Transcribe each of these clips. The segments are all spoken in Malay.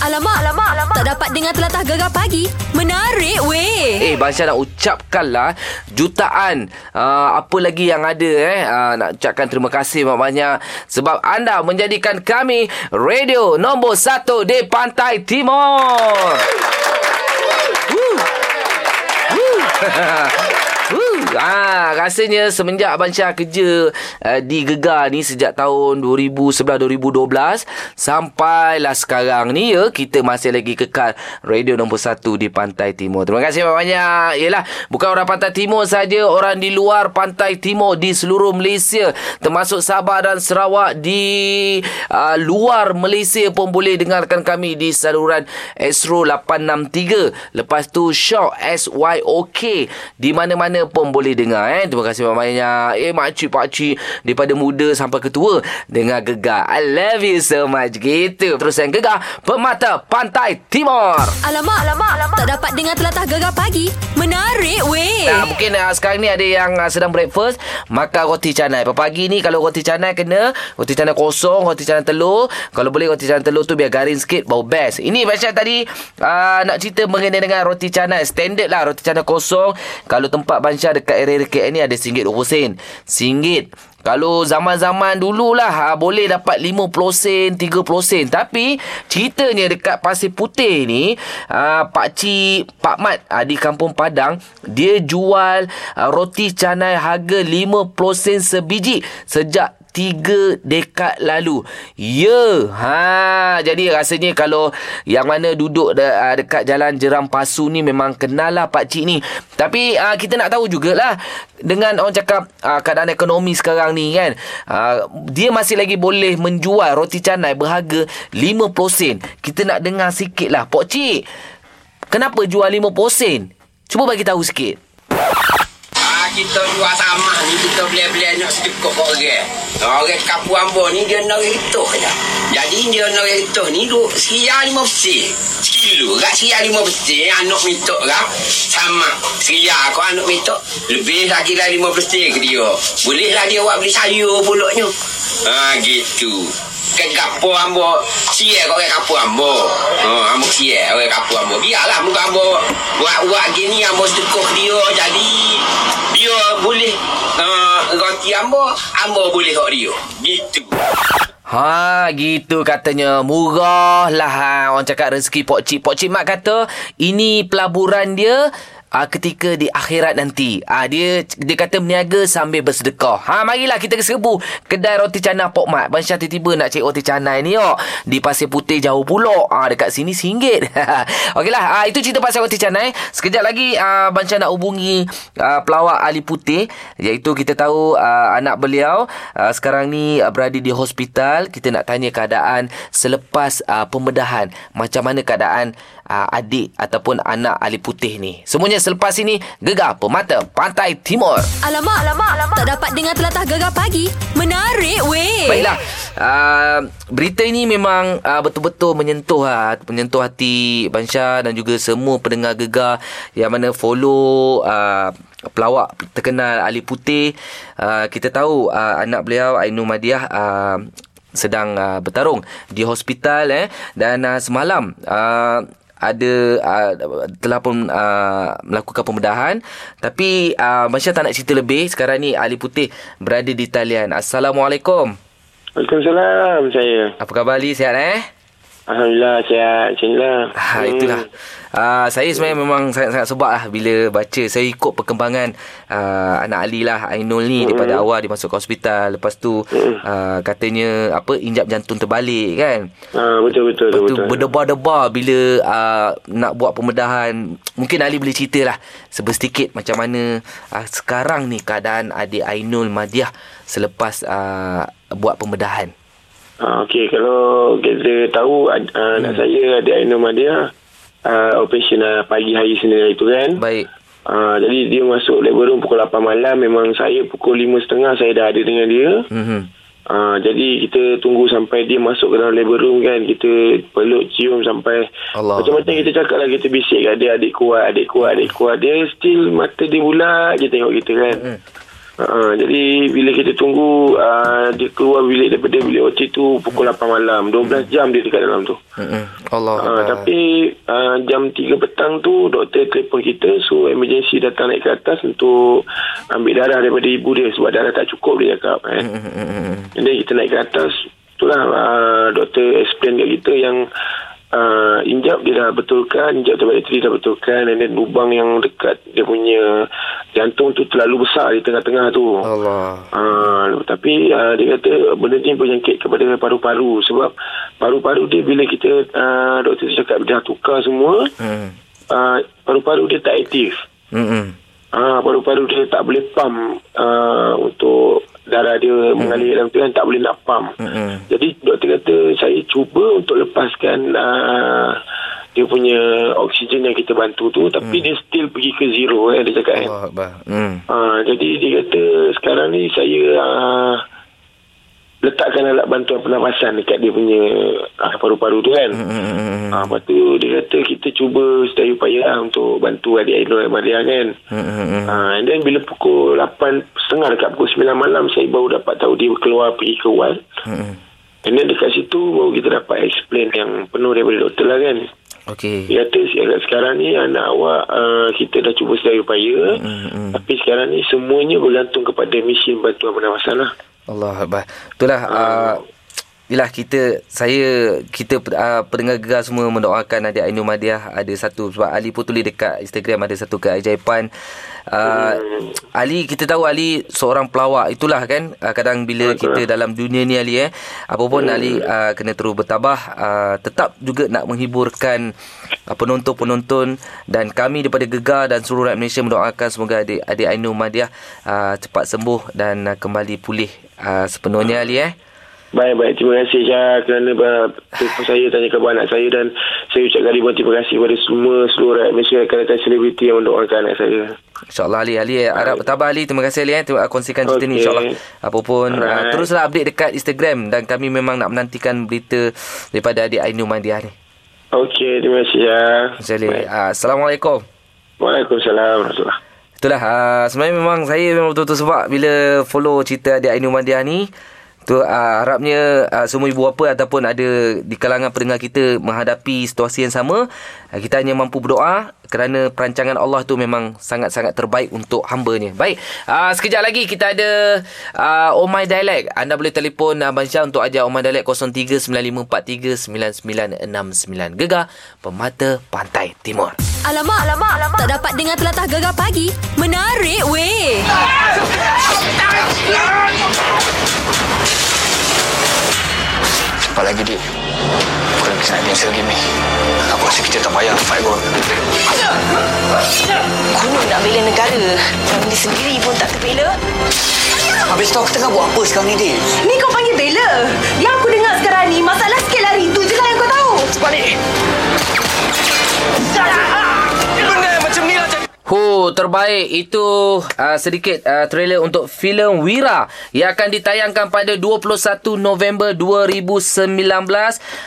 Alamak, alamak, alamak. Tak dapat dengar telatah gegar pagi. Menarik weh. Eh, Bang Syah nak ucapkanlah jutaan uh, apa lagi yang ada eh. Uh, nak ucapkan terima kasih banyak-banyak sebab anda menjadikan kami radio nombor satu di Pantai Timur. Woo. Woo. Ah, rasanya semenjak Abang Syah kerja uh, di Gegar ni sejak tahun 2011-2012 sampailah sekarang ni ya kita masih lagi kekal radio nombor satu di Pantai Timur. Terima kasih banyak-banyak. Bukan orang Pantai Timur saja, orang di luar Pantai Timur di seluruh Malaysia termasuk Sabah dan Sarawak di uh, luar Malaysia pun boleh dengarkan kami di saluran Astro 863. Lepas tu Shock SYOK di mana-mana pun boleh dengar eh. Terima kasih banyak-banyak. Eh makcik pakcik daripada muda sampai ketua dengar gegar. I love you so much gitu. Terus yang gegar Pemata Pantai Timur. Alamak, alamak, alamak. Tak dapat dengar telatah gegar pagi. Menarik weh. Nah, mungkin uh, sekarang ni ada yang uh, sedang breakfast makan roti canai. Pagi ni kalau roti canai kena roti canai kosong, roti canai telur. Kalau boleh roti canai telur tu biar garing sikit bau best. Ini macam tadi uh, nak cerita mengenai dengan roti canai. Standard lah roti canai kosong. Kalau tempat Bansyah dekat area KL ni ada RM1.20 sen. RM1. Kalau zaman-zaman dululah ha, boleh dapat 50 sen, 30 sen. Tapi ceritanya dekat Pasir Putih ni, ha, Pak Cik, Pak Mat ha, di Kampung Padang, dia jual ha, roti canai harga 50 sen sebiji sejak tiga dekad lalu. Ya. Ha, jadi rasanya kalau yang mana duduk de, uh, dekat jalan Jeram Pasu ni memang kenal lah pak cik ni. Tapi uh, kita nak tahu jugalah dengan orang cakap uh, keadaan ekonomi sekarang ni kan. Uh, dia masih lagi boleh menjual roti canai berharga 50 sen. Kita nak dengar sikit lah. Pak cik, kenapa jual 50 sen? Cuba bagi tahu sikit kita jual sama ni kita beli-beli nak sedekah kat orang. Orang kapu ambo ni dia nak itu je. Jadi dia nak itu ni duk sia lima besi. Kilo kat sia lima besi anak minta kan sama. Sia kau anak minta lebih lagi lah lima besi ke dia. Boleh lah dia buat beli sayur pulaknya. Ha gitu. Kan kapu ambo sia kau kan kapu ambo. Ha ambo sia orang kapu ambo. Biarlah muka ambo buat-buat gini ambo sedekah dia jadi dia boleh uh, roti ambo, ambo boleh hok dia. Gitu. Ha, gitu katanya. Murah lah ha. Orang cakap rezeki Pok Cik. Pok Cik Mak kata, ini pelaburan dia uh, ketika di akhirat nanti. Uh, dia dia kata berniaga sambil bersedekah. Ha marilah kita ke serbu kedai roti canai Pok Mat. Bang Syah tiba-tiba nak cek roti canai ni yo. Di Pasir Putih jauh pula. Ah uh, dekat sini RM1. Okeylah, uh, itu cerita pasal roti canai. Sekejap lagi uh, Bang Syah nak hubungi uh, pelawak Ali Putih iaitu kita tahu uh, anak beliau uh, sekarang ni uh, berada di hospital. Kita nak tanya keadaan selepas uh, pembedahan. Macam mana keadaan uh, adik ataupun anak Ali Putih ni. Semuanya selepas ini Gegar Pemata Pantai Timur. Alamak, alamak, alamak. Tak dapat dengar telatah gegar pagi. Menarik weh. Baiklah. Uh, berita ini memang uh, betul-betul menyentuh uh, menyentuh hati Bansha dan juga semua pendengar Gegar yang mana follow uh, pelawak terkenal Ali Putih. Uh, kita tahu uh, anak beliau Ainul Madiah uh, sedang uh, bertarung di hospital eh dan uh, semalam uh, ada uh, telah pun uh, melakukan pembedahan. Tapi uh, Masya tak nak cerita lebih. Sekarang ni Ali Putih berada di talian. Assalamualaikum. Waalaikumsalam saya. Apa khabar Ali sihat eh Alhamdulillah sihat inilah ha, itulah Uh, saya sebenarnya memang sangat-sangat sebab lah bila baca. Saya ikut perkembangan uh, anak Ali lah, Ainul ni mm. daripada awal dia masuk ke hospital. Lepas tu uh, katanya apa injap jantung terbalik kan. Uh, betul-betul. Lepas tu berdebar-debar bila uh, nak buat pembedahan. Mungkin Ali boleh cerita lah sedikit macam mana uh, sekarang ni keadaan adik Ainul Madiah selepas uh, buat pembedahan. Uh, Okey, kalau kita tahu uh, hmm. anak saya adik Ainul Madiah uh, operation uh, pagi hari Senin itu kan. Baik. Uh, jadi dia masuk labor room pukul 8 malam. Memang saya pukul 5.30 saya dah ada dengan dia. Mm-hmm. Uh, jadi kita tunggu sampai dia masuk ke dalam labor room kan. Kita peluk cium sampai Allah. macam-macam kita cakap lah. Kita bisik kat dia adik kuat, adik kuat, adik kuat. Dia still mata dia bulat je tengok kita kan. Mm-hmm. Uh, jadi bila kita tunggu uh, dia keluar bilik daripada bilik OT tu pukul 8 malam 12 jam dia dekat dalam tu Mm-mm. Allah uh, tapi uh, jam 3 petang tu doktor telefon kita so emergency datang naik ke atas untuk ambil darah daripada ibu dia sebab darah tak cukup dia cakap Mm-mm. jadi kita naik ke atas itulah uh, doktor explain kat kita yang uh, injap dia dah betulkan injap bateri dah betulkan and then lubang yang dekat dia punya jantung tu terlalu besar di tengah-tengah tu Allah Uh, tapi uh, dia kata benda ni berjangkit kepada paru-paru sebab paru-paru dia bila kita uh, doktor cakap dah tukar semua Mm. uh, paru-paru dia tak aktif Mm-mm. Ah, paru-paru dia tak boleh pump uh, untuk darah dia mengalir dalam tu kan tak boleh nak pump. Mm-mm. Jadi doktor kata saya cuba untuk lepaskan uh, dia punya oksigen yang kita bantu tu tapi dia still pergi ke zero eh dia cakap kan. Allah Akbar. Mm. Ah, jadi dia kata sekarang ni saya uh, letakkan alat bantuan pernafasan dekat dia punya uh, paru-paru tu kan. Mm-mm. Ah, lepas tu dia kata kita cuba sedaya upaya lah untuk bantu adik Ainul Maria kan. Mm-mm. Ha, and then bila pukul 8.30 dekat pukul 9 malam saya baru dapat tahu dia keluar pergi ke ward. Mm-mm. And then dekat situ baru kita dapat explain yang penuh daripada doktor lah kan. Okey. Dia kata "Se- sekarang ni anak awak uh, kita dah cuba sedaya upaya. Mm-mm. Tapi sekarang ni semuanya bergantung kepada mesin bantuan pernafasan lah. Allah Akbar. Itulah uh, Yelah kita Saya Kita uh, pendengar gegar semua Mendoakan adik Ainul Madiah. Ada satu Sebab Ali pun tulis dekat Instagram Ada satu keajaiban uh, Ali kita tahu Ali Seorang pelawak. Itulah kan uh, Kadang bila Betul. kita dalam dunia ni Ali eh. Apa pun Ali uh, Kena terus bertabah uh, Tetap juga nak menghiburkan uh, Penonton-penonton. Dan kami daripada Gegar Dan seluruh rakyat Malaysia Mendoakan semoga adik, adik Ainul Madiah uh, Cepat sembuh Dan uh, kembali pulih uh, Sepenuhnya Ali eh Baik-baik, terima kasih Syah kerana uh, telefon saya tanya khabar anak saya dan saya ucapkan ribuan terima kasih kepada semua seluruh rakyat Malaysia rakan-rakan selebriti yang mendoakan anak saya. InsyaAllah Ali Ali harap bertabah Ali Terima kasih Ali eh. Terima kongsikan cerita ni Okey. InsyaAllah Apapun uh. Teruslah update dekat Instagram Dan kami memang nak menantikan berita Daripada adik Ainul Mandiah ni Okey, terima kasih Syah. Terima kasih Ali uh, Assalamualaikum Waalaikumsalam warahmatullahi Itulah uh, Sebenarnya memang Saya memang betul-betul sebab Bila follow cerita adik Ainul Mandiah ni Tu uh, harapnya uh, semua ibu bapa ataupun ada di kalangan pendengar kita menghadapi situasi yang sama kita hanya mampu berdoa kerana perancangan Allah tu memang sangat-sangat terbaik untuk hamba-Nya. Baik, uh, sekejap lagi kita ada uh, Oh My Dialect. Anda boleh telefon Abang Syah untuk ajar Oh My Dialect 0395439969. Gegar Pemata Pantai Timur. Alamak, alamak, alamak. Tak dapat dengar telatah gegar pagi. Menarik weh. Cepat lagi, Dik. Aku lagi kena cancel game ni. Aku rasa kita tak payah fight pun. Kuno nak bela negara dia sendiri pun tak terbela Habis tu aku tengah buat apa sekarang ni, Dik? Ni kau panggil bela Yang aku dengar sekarang ni Masalah sikit lari Itu je lah yang kau tahu Cepat, Dik. Benda yang macam ni lah jadi. Hu, terbaik. Itu uh, sedikit uh, trailer untuk filem Wira yang akan ditayangkan pada 21 November 2019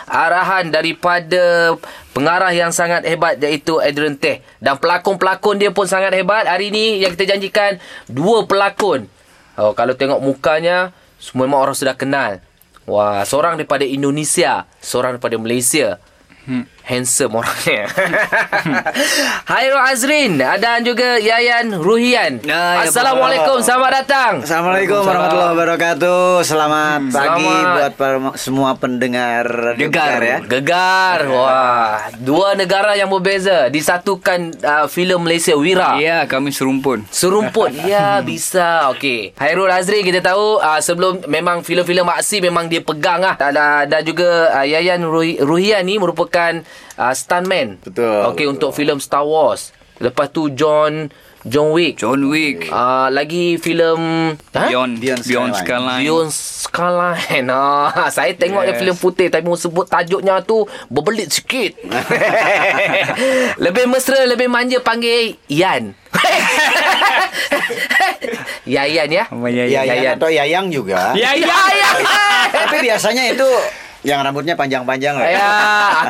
arahan daripada pengarah yang sangat hebat iaitu Adrian Teh. Dan pelakon-pelakon dia pun sangat hebat. Hari ni yang kita janjikan dua pelakon. Oh, kalau tengok mukanya semua memang orang sudah kenal. Wah seorang daripada Indonesia seorang daripada Malaysia. Hmm. Handsome orangnya. Hairul Azrin. Dan juga Yayan Ruhian. Ya, ya, Assalamualaikum. Pak. Selamat datang. Assalamualaikum warahmatullahi wabarakatuh. Selamat pagi Selamat. buat para- semua pendengar Gegar. Ya. Gegar. Wah. Dua negara yang berbeza. Disatukan uh, filem Malaysia Wira. Ya, kami serumpun. Serumput Ya bisa. Okey. Hairul Azri kita tahu uh, Sebelum Memang filem-filem aksi Memang dia pegang lah. Dan, uh, dan juga uh, Yayan Ruhi, Ruhian ni Merupakan uh, Stuntman Betul. Okey untuk filem Star Wars Lepas tu John John Wick John Wick. uh, Lagi filem ha? Beyond, Beyond Beyond, Skyline. Skyline. Beyond Skyline ah, Saya tengok yes. Filem putih Tapi mau sebut tajuknya tu Berbelit sikit Lebih mesra Lebih manja Panggil Ian Yayan ya Apa ya, Ya, ya. Yayan atau Yayang juga. Ya, ya. Yayan Tapi biasanya itu Yang rambutnya panjang-panjang lah. Ya,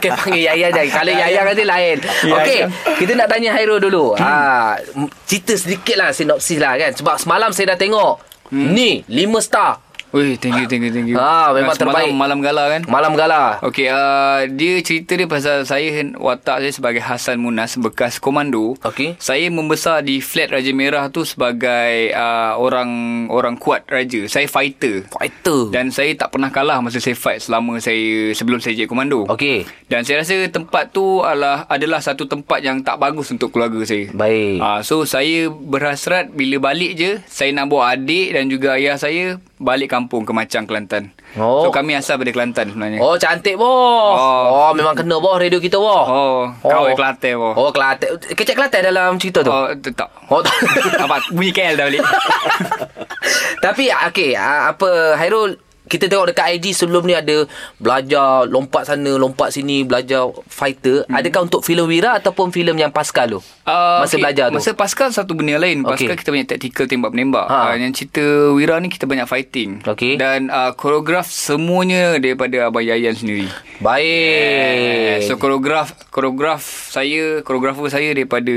okey panggil Yaya dah. Kalau Yaya nanti lain. Okey, kita nak tanya Hairul dulu. Ha, cerita sedikit lah sinopsis lah kan. Sebab semalam saya dah tengok. Ni, 5 star. Wih, thank you, thank you, thank you. Ah, memang Semalam terbaik. Malam gala kan? Malam gala. Okey, uh, dia cerita dia pasal saya watak saya sebagai Hasan Munas bekas komando. Okey. Saya membesar di flat Raja Merah tu sebagai uh, orang orang kuat raja. Saya fighter. Fighter. Dan saya tak pernah kalah masa saya fight selama saya sebelum saya jadi komando. Okey. Dan saya rasa tempat tu adalah adalah satu tempat yang tak bagus untuk keluarga saya. Baik. Ah, so saya berhasrat bila balik je saya nak bawa adik dan juga ayah saya balik kampung ke Macang Kelantan. Oh. So kami asal dari Kelantan sebenarnya. Oh, cantik boh. Oh. Oh. memang kena boh radio kita boh. Oh, kau oh. Kelantan boh. Oh, Kelantan. Kecek Kelantan dalam cerita tu. Oh, tak. Oh, tak. Apa bunyi KL dah balik. Tapi okey, ah, apa Hairul kita tengok dekat IG sebelum ni ada belajar lompat sana, lompat sini, belajar fighter. Hmm. Adakah untuk filem Wira ataupun filem yang Pascal tu? Uh, Masa belajar tu. Masa Pascal satu benda lain. Pascal kita banyak tactical tembak-menembak. Ha. Uh, yang cerita Wira ni kita banyak fighting. Okey. Dan uh, koreograf semuanya daripada Abang Yayan sendiri. Baik. So koreograf koreograf saya koreografer saya daripada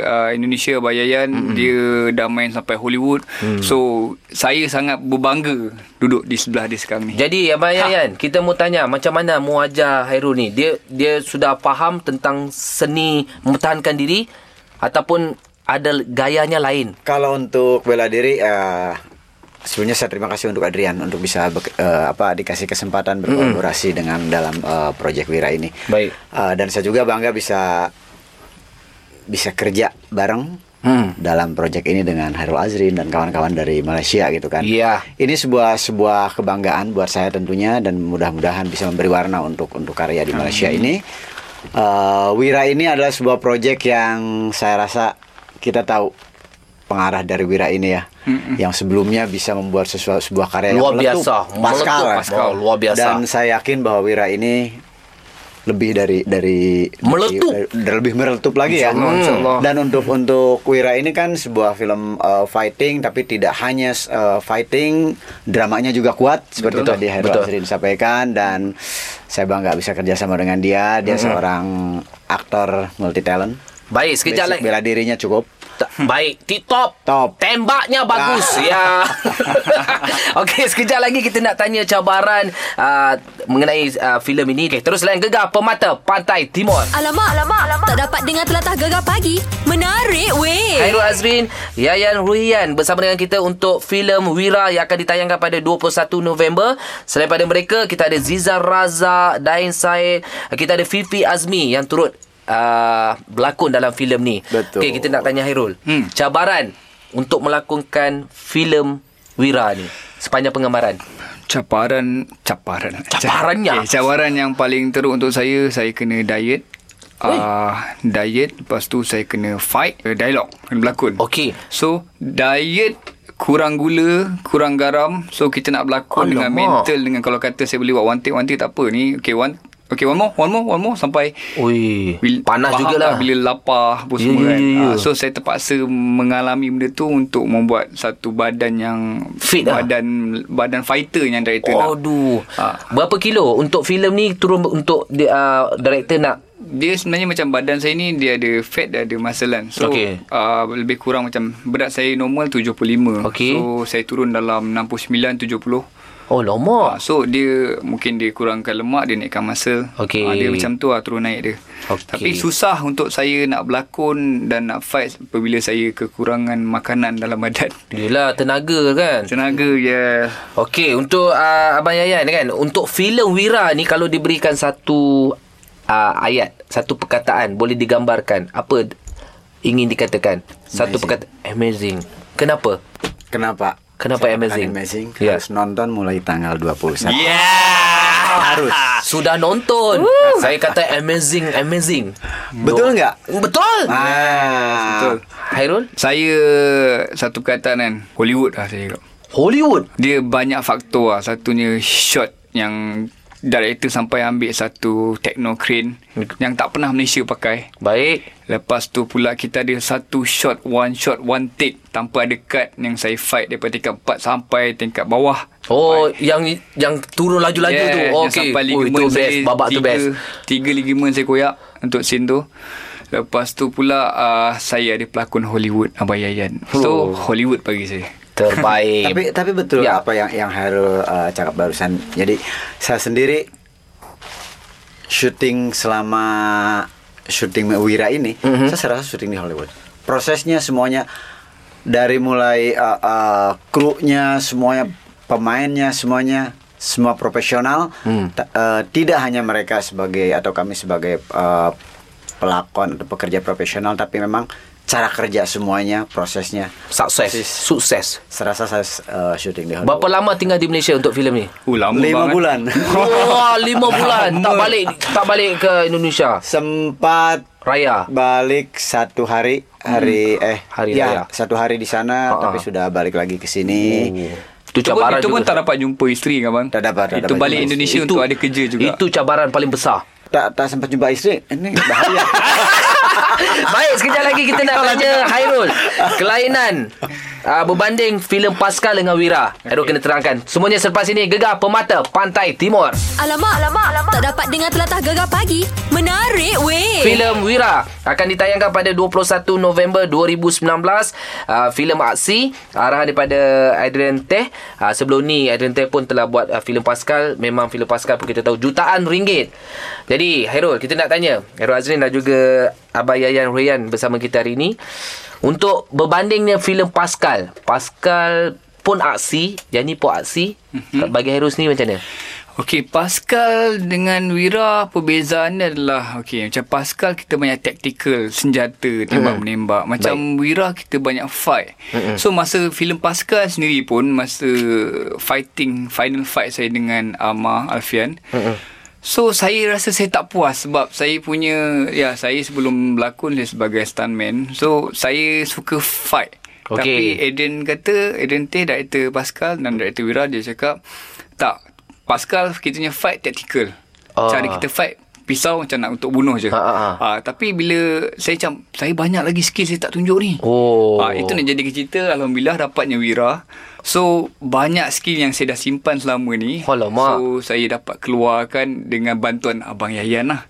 uh, Indonesia Abang Yayan mm-hmm. dia dah main sampai Hollywood. Mm. So saya sangat berbangga duduk di sebelah dia sekarang ni. Jadi Abang Yayan, kita mau tanya macam mana mu ajar Hairul ni? Dia dia sudah faham tentang seni mempertahankan diri ataupun ada gayanya lain? Kalau untuk bela diri uh, sebenarnya saya terima kasih untuk Adrian untuk bisa uh, apa dikasih kesempatan berkolaborasi dengan dalam uh, proyek Wira ini. Baik. Uh, dan saya juga bangga bisa bisa kerja bareng Hmm. dalam proyek ini dengan Hairul Azrin dan kawan-kawan dari Malaysia gitu kan. Iya. Ini sebuah sebuah kebanggaan buat saya tentunya dan mudah-mudahan bisa memberi warna untuk untuk karya di Malaysia ini. Uh, Wira ini adalah sebuah proyek yang saya rasa kita tahu pengarah dari Wira ini ya, yang sebelumnya bisa membuat sesuatu sebuah karya Luar yang meletup. biasa. Pascal, Meletup, ya. Pascal. Luar biasa. Dan saya yakin bahwa Wira ini lebih dari dari Meletup. dari- dari- lebih meletup lagi ya. Insyaallah, insyaallah. Dan untuk untuk Wira ini kan sebuah film uh, fighting tapi tidak hanya uh, fighting, dramanya juga kuat seperti Betul. tadi Hairul Betul. Azrin sampaikan dan saya bangga bisa kerjasama dengan dia. Dia seorang aktor multi talent. Baik, sekejap lagi. Bela dirinya cukup. Baik, tip-top. Top. Tembaknya bagus. Ah. ya. Okey, sekejap lagi kita nak tanya cabaran uh, mengenai uh, filem ini. Okay, terus lain gegar Pemata Pantai Timur. Alamak, alamak, alamak. Tak dapat dengar telatah gegar pagi. Menarik weh. Hairul Azrin, Yayan Ruhian bersama dengan kita untuk filem Wira yang akan ditayangkan pada 21 November. Selain pada mereka, kita ada Ziza Raza, Dain Said, kita ada Fifi Azmi yang turut uh, berlakon dalam filem ni. Betul. Okey, kita nak tanya Hairul. Hmm. Cabaran untuk melakonkan filem Wira ni sepanjang penggambaran. Caparan Caparan Cabarannya? okay, Cabaran yang paling teruk untuk saya Saya kena diet uh, Diet Lepas tu saya kena fight uh, Dialog Kena berlakon Okey. So Diet Kurang gula Kurang garam So kita nak berlakon Dengan Alamak. mental Dengan kalau kata saya boleh buat One take one take tak apa ni Okay one Okay one more One more One more Sampai Ui, Bil- panas jugalah. Bila lapar apa Ya, semua ya, kan. ya, ya. Ah, so saya terpaksa mengalami benda tu untuk membuat satu badan yang Fit lah. badan badan fighter yang director nak. Aduh. Ah. Berapa kilo untuk filem ni turun untuk uh, director nak Dia sebenarnya macam badan saya ni dia ada fat dia ada musclean. So Okey. uh, lebih kurang macam berat saya normal 75. Okey. So saya turun dalam 69 70. Oh, lama. Ah, so dia mungkin dia kurangkan lemak dia naikkan. Okey. Ah, dia macam tu lah turun naik dia. Okey. Tapi susah untuk saya nak berlakon dan nak fight apabila saya kekurangan makanan dalam badan. Yelah, tenaga kan. Tenaga ya. Okey, untuk uh, Abang Yayan kan, untuk filem Wira ni kalau diberikan satu uh, ayat, satu perkataan boleh digambarkan, apa ingin dikatakan? Satu perkataan amazing. Kenapa? Kenapa? Kenapa Saya amazing? Amazing. Ya. Harus nonton mulai tanggal 21. Harus. Sudah nonton. Saya kata amazing, amazing. Betul nggak? Betul. Ah. Betul. Hairul? Saya satu perkataan kan Hollywood lah saya cakap. Hollywood. Dia banyak faktor lah. Satunya shot yang Director sampai ambil satu techno crane Yang tak pernah Malaysia pakai Baik. Lepas tu pula kita ada satu shot, one shot, one take tanpa ada cut yang saya fight daripada tingkat 4 sampai tingkat bawah. Oh, yang yang turun laju-laju Yeah, tu. Okey. Sampai Oh, ligamen itu saya best. Babak tu tiga, best. Tiga ligamen saya koyak untuk scene tu. Lepas tu pula uh, saya ada pelakon Hollywood Abang Yayan. So Oh. Hollywood bagi saya. Terbaik. Tapi tapi betul Ya. apa yang yang Hairul uh, cakap barusan. Jadi saya sendiri syuting selama syuting Wira ini, Mhm. saya rasa syuting di Hollywood. Prosesnya semuanya dari mulai uh, uh, krunya semuanya pemainnya semuanya semua profesional. Hmm. Uh, tidak hanya mereka sebagai atau kami sebagai uh, pelakon atau pekerja profesional tapi memang cara kerja semuanya prosesnya Sukses. Persis. Sukses. Serasa saya uh, syuting di Hollywood. Berapa lama tinggal di Malaysia untuk filem ni? Oh, lama Lima banget. bulan. Wah, lima bulan tak balik tak balik ke Indonesia. Sempat Raya. balik satu hari hari eh Hmm. Hari ya, raya. satu hari di sana Ah, tapi ah. sudah balik lagi ke sini. Itu Itu pun, cabaran itu pun juga. tak dapat jumpa isteri kan bang? Tak dapat, tak Itu dapat balik Indonesia Itu- untuk ada kerja juga. Itu cabaran paling besar. Tak tak sempat jumpa isteri. Ini bahaya. Baik, sekejap lagi kita nak tanya Hairul. Kelainan uh, berbanding filem Pascal dengan Wira. Hairul kena terangkan. Semuanya selepas ini Gegar Pemata Pantai Timur. Alamak, alamak, alamak. Tak dapat dengar telatah gegar pagi. Menarik weh. Filem Wira akan ditayangkan pada 21 November 2019. Uh, filem aksi arahan daripada Adrian Teh. Uh, sebelum ni Adrian Teh pun telah buat uh, filem Pascal. Memang filem Pascal pun kita tahu jutaan ringgit. Jadi Hairul, kita nak tanya Hairul Azrin dan juga Abang Yayan Rayan bersama kita hari ini untuk berbandingnya filem Pascal. Pascal pun aksi, yang ni pun aksi. Mhm. Bagi Hairul sendiri macam mana? Okey, Pascal dengan Wira perbezaannya adalah okey, macam Pascal kita banyak tactical, senjata, tembak menembak. Macam Wira kita banyak fight. So masa filem Pascal sendiri pun masa fighting final fight saya dengan Amar Alfian. So saya rasa saya tak puas sebab saya punya ya saya sebelum berlakon saya sebagai stuntman. So saya suka fight. Okey. Tapi Eden kata Eden Teh director Pascal dan director Wira dia cakap tak Pascal kita punya fight tactical. Ah. Cara kita fight pisau macam nak untuk bunuh je. Ha, ha, ha. Ah, tapi bila saya macam saya banyak lagi skill saya tak tunjuk ni. Oh. Ah, itu nak jadi cerita alhamdulillah dapatnya Wira. So banyak skill yang saya dah simpan selama ni. Alamak. So saya dapat keluarkan dengan bantuan abang Yayan lah.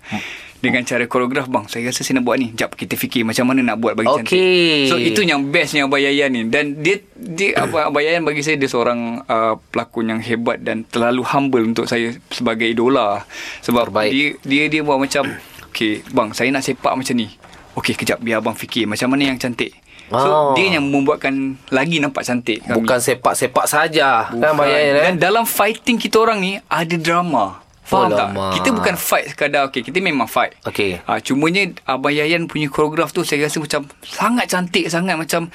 Dengan cara koreograf bang Saya rasa saya nak buat ni Sekejap kita fikir Macam mana nak buat bagi Okey. cantik So itu yang bestnya Abang Yayan ni Dan dia, dia Abang, Abang Yayan bagi saya Dia seorang uh, Pelakon yang hebat Dan terlalu humble Untuk saya Sebagai idola Sebab Terbaik. dia dia dia buat macam Okay bang Saya nak sepak macam ni Okay kejap Biar abang fikir Macam mana yang cantik So Oh. dia yang membuatkan Lagi nampak cantik kami. Bukan sepak-sepak saja. Kan eh? Dan dalam fighting kita orang ni Ada drama Faham tak? Alamak. Kita bukan fight sekadar Okay kita memang fight Okey. ha, Cumanya Abang Yayan punya koreograf tu Saya rasa macam Sangat cantik Sangat macam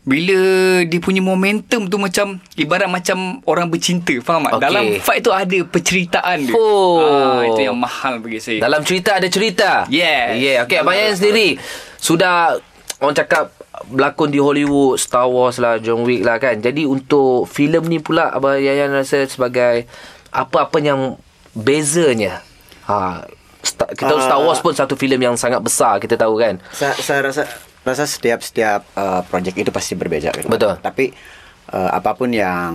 bila dia punya momentum tu macam ibarat macam orang bercinta faham tak Okey. dalam fight tu ada penceritaan dia Oh. Ah, itu yang mahal bagi saya Dalam cerita ada cerita. Yes. Yeah. Okey, Abang Yan sendiri sudah orang cakap berlakon di Hollywood, Star Wars lah, John Wick lah kan. Jadi untuk filem ni pula Abang Yayan rasa sebagai apa-apa yang bezanya. Ha, Star, kita tahu Star Wars pun satu filem yang sangat besar kita tahu kan. saya, saya rasa rasa setiap setiap uh, project itu pasti berbeda gitu. Betul. Tapi uh, apapun yang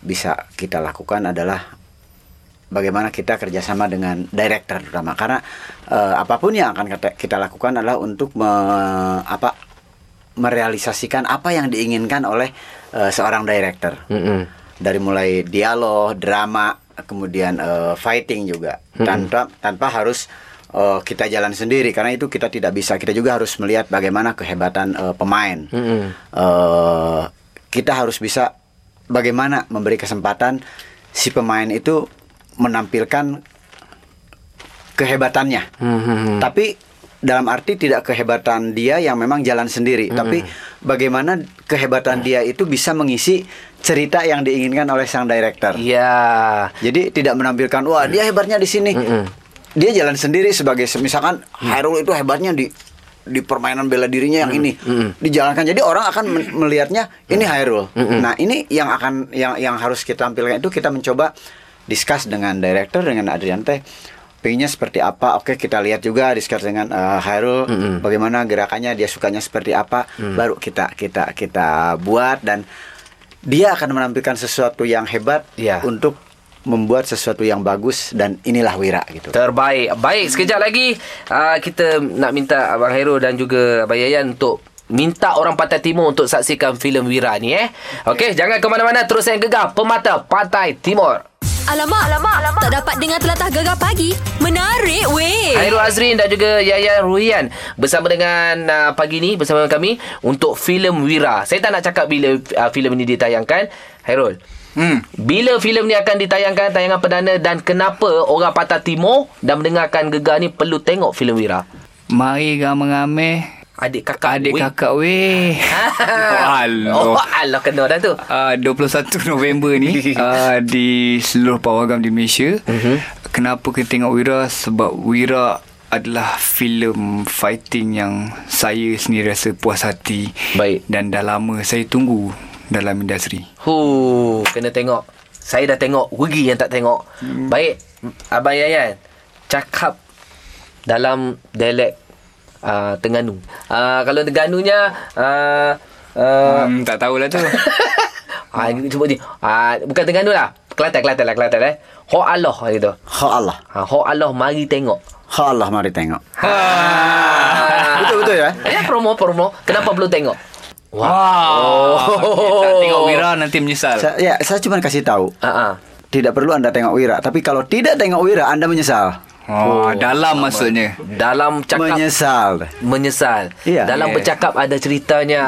bisa kita lakukan adalah bagaimana kita kerjasama dengan director terutama karena uh, apapun yang akan kita, kita lakukan adalah untuk me, apa merealisasikan apa yang diinginkan oleh uh, seorang director Mm-mm. dari mulai dialog, drama, kemudian uh, fighting juga tanpa tanpa harus uh, kita jalan sendiri karena itu kita tidak bisa kita juga harus melihat bagaimana kehebatan uh, pemain. Mm-mm. Uh, kita harus bisa bagaimana memberi kesempatan si pemain itu menampilkan kehebatannya. Hmm. Tapi dalam arti tidak kehebatan dia yang memang jalan sendiri, tapi bagaimana kehebatan dia itu bisa mengisi cerita yang diinginkan oleh sang director. Ya. Jadi tidak menampilkan wah dia hebatnya di sini. Mm-mm. Dia jalan sendiri sebagai misalkan Hairul itu hebatnya di di permainan bela dirinya yang ini dijalankan. Jadi orang akan melihatnya ini Hairul. Nah, ini yang akan yang yang harus kita tampilkan itu kita mencoba discuss dengan director dengan Adrian teh pengennya seperti apa oke kita lihat juga discuss dengan uh, Hairul bagaimana gerakannya dia sukanya seperti apa Mm. baru kita kita kita buat dan dia akan menampilkan sesuatu yang hebat Ya. untuk membuat sesuatu yang bagus dan inilah Wira gitu Terbaik. Baik, sekejap lagi uh, kita nak minta Abang Hairul dan juga Abang Yayan untuk minta orang Pantai Timur untuk saksikan filem Wira ni eh. Okey, jangan ke mana-mana terus yang gegar Pemata Pantai Timur. Alamak, alamak, alamak. Tak dapat dengar telatah gegar pagi. Menarik weh. Hairul Azrin dan juga Yayan Ruhian bersama dengan uh, pagi ni bersama dengan kami untuk filem Wira. Saya tak nak cakap bila uh, filem ini ditayangkan. Hairul. Hmm. Bila filem ni akan ditayangkan tayangan perdana dan kenapa orang Pantai Timur dan mendengarkan gegar ni perlu tengok filem Wira? Mari ramai-ramai Adik kakak Adik weh. kakak weh Oh, Alah alah kena dah tu. uh, 21 November ni uh, Di seluruh pawagam di Malaysia Mhm. Kenapa kita tengok Wira Sebab Wira adalah filem fighting yang saya sendiri rasa puas hati Baik. Dan dah lama saya tunggu dalam industri Hu, kena tengok. Saya dah tengok, rugi yang tak tengok. Hmm. Baik, Abang Yayan, cakap dalam dialek uh, Terengganu. Uh, kalau Terenganunya uh, uh, hmm, Tak tahulah tu ah, cuba ni. Ah, bukan Terengganu lah. Kelantan, Kelantan lah, Kelantan eh. Ho Allah gitu. Ha Allah Ha, ho Allah mari tengok. Ha Allah mari tengok Ah. Betul-betul ya? Ya, promo, promo. Kenapa perlu tengok? Wow Tak tengok Wira nanti menyesal Sa- ya saya cuma kasih tahu Ah, ah. tidak perlu anda tengok Wira tapi kalau tidak tengok Wira anda menyesal Oh, dalam maksudnya Dalam cakap menyesal menyesal. Iya. Dalam Yeah. bercakap ada ceritanya.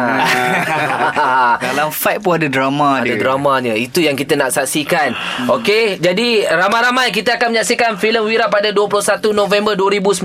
Dalam fight pun ada drama ada dia dramanya. Itu yang kita nak saksikan. Okey, jadi ramai-ramai kita akan menyaksikan filem Wira pada 21 November 2019.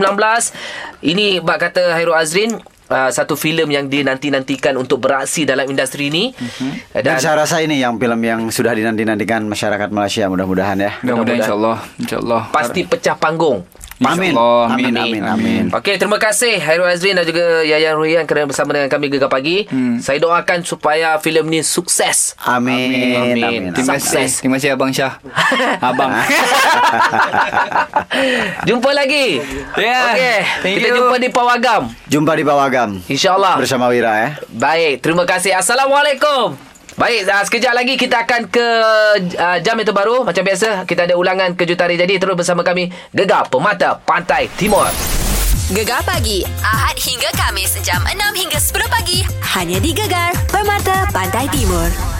Ini bak kata Hairul Azrin Uh, satu filem yang dinanti-nantikan untuk beraksi dalam industri ini. Mhm. dan, dan saya rasa ini yang film yang sudah dinanti-nantikan masyarakat Malaysia mudah-mudahan ya. Mudah-mudahan. insyaAllah InsyaAllah. Pasti pecah panggung amin InsyaAllah. amin amin amin Okey, terima kasih Hairul Azrin dan juga Yayan Ruhian kerana bersama dengan kami Gegar Pagi. Hmm. Saya doakan supaya filem ni sukses. amin Amin. amin, Terima kasih Sukses. Terima kasih Abang Syah Abang Jumpa lagi. Ya, Okey, thank kita you. jumpa di Pawagam. jumpa di Pawagam InsyaAllah. bersama Wira ya Baik, terima kasih. Assalamualaikum. Baik, uh, sekejap lagi kita akan ke uh, jam yang terbaru. Macam biasa, kita ada ulangan kejutan hari jadi. Terus bersama kami, Gegar Pemata Pantai Timur. Gegar pagi. Ahad hingga Kamis. Jam 6 hingga 10 pagi. Hanya di Gegar. Permata Pantai Timur.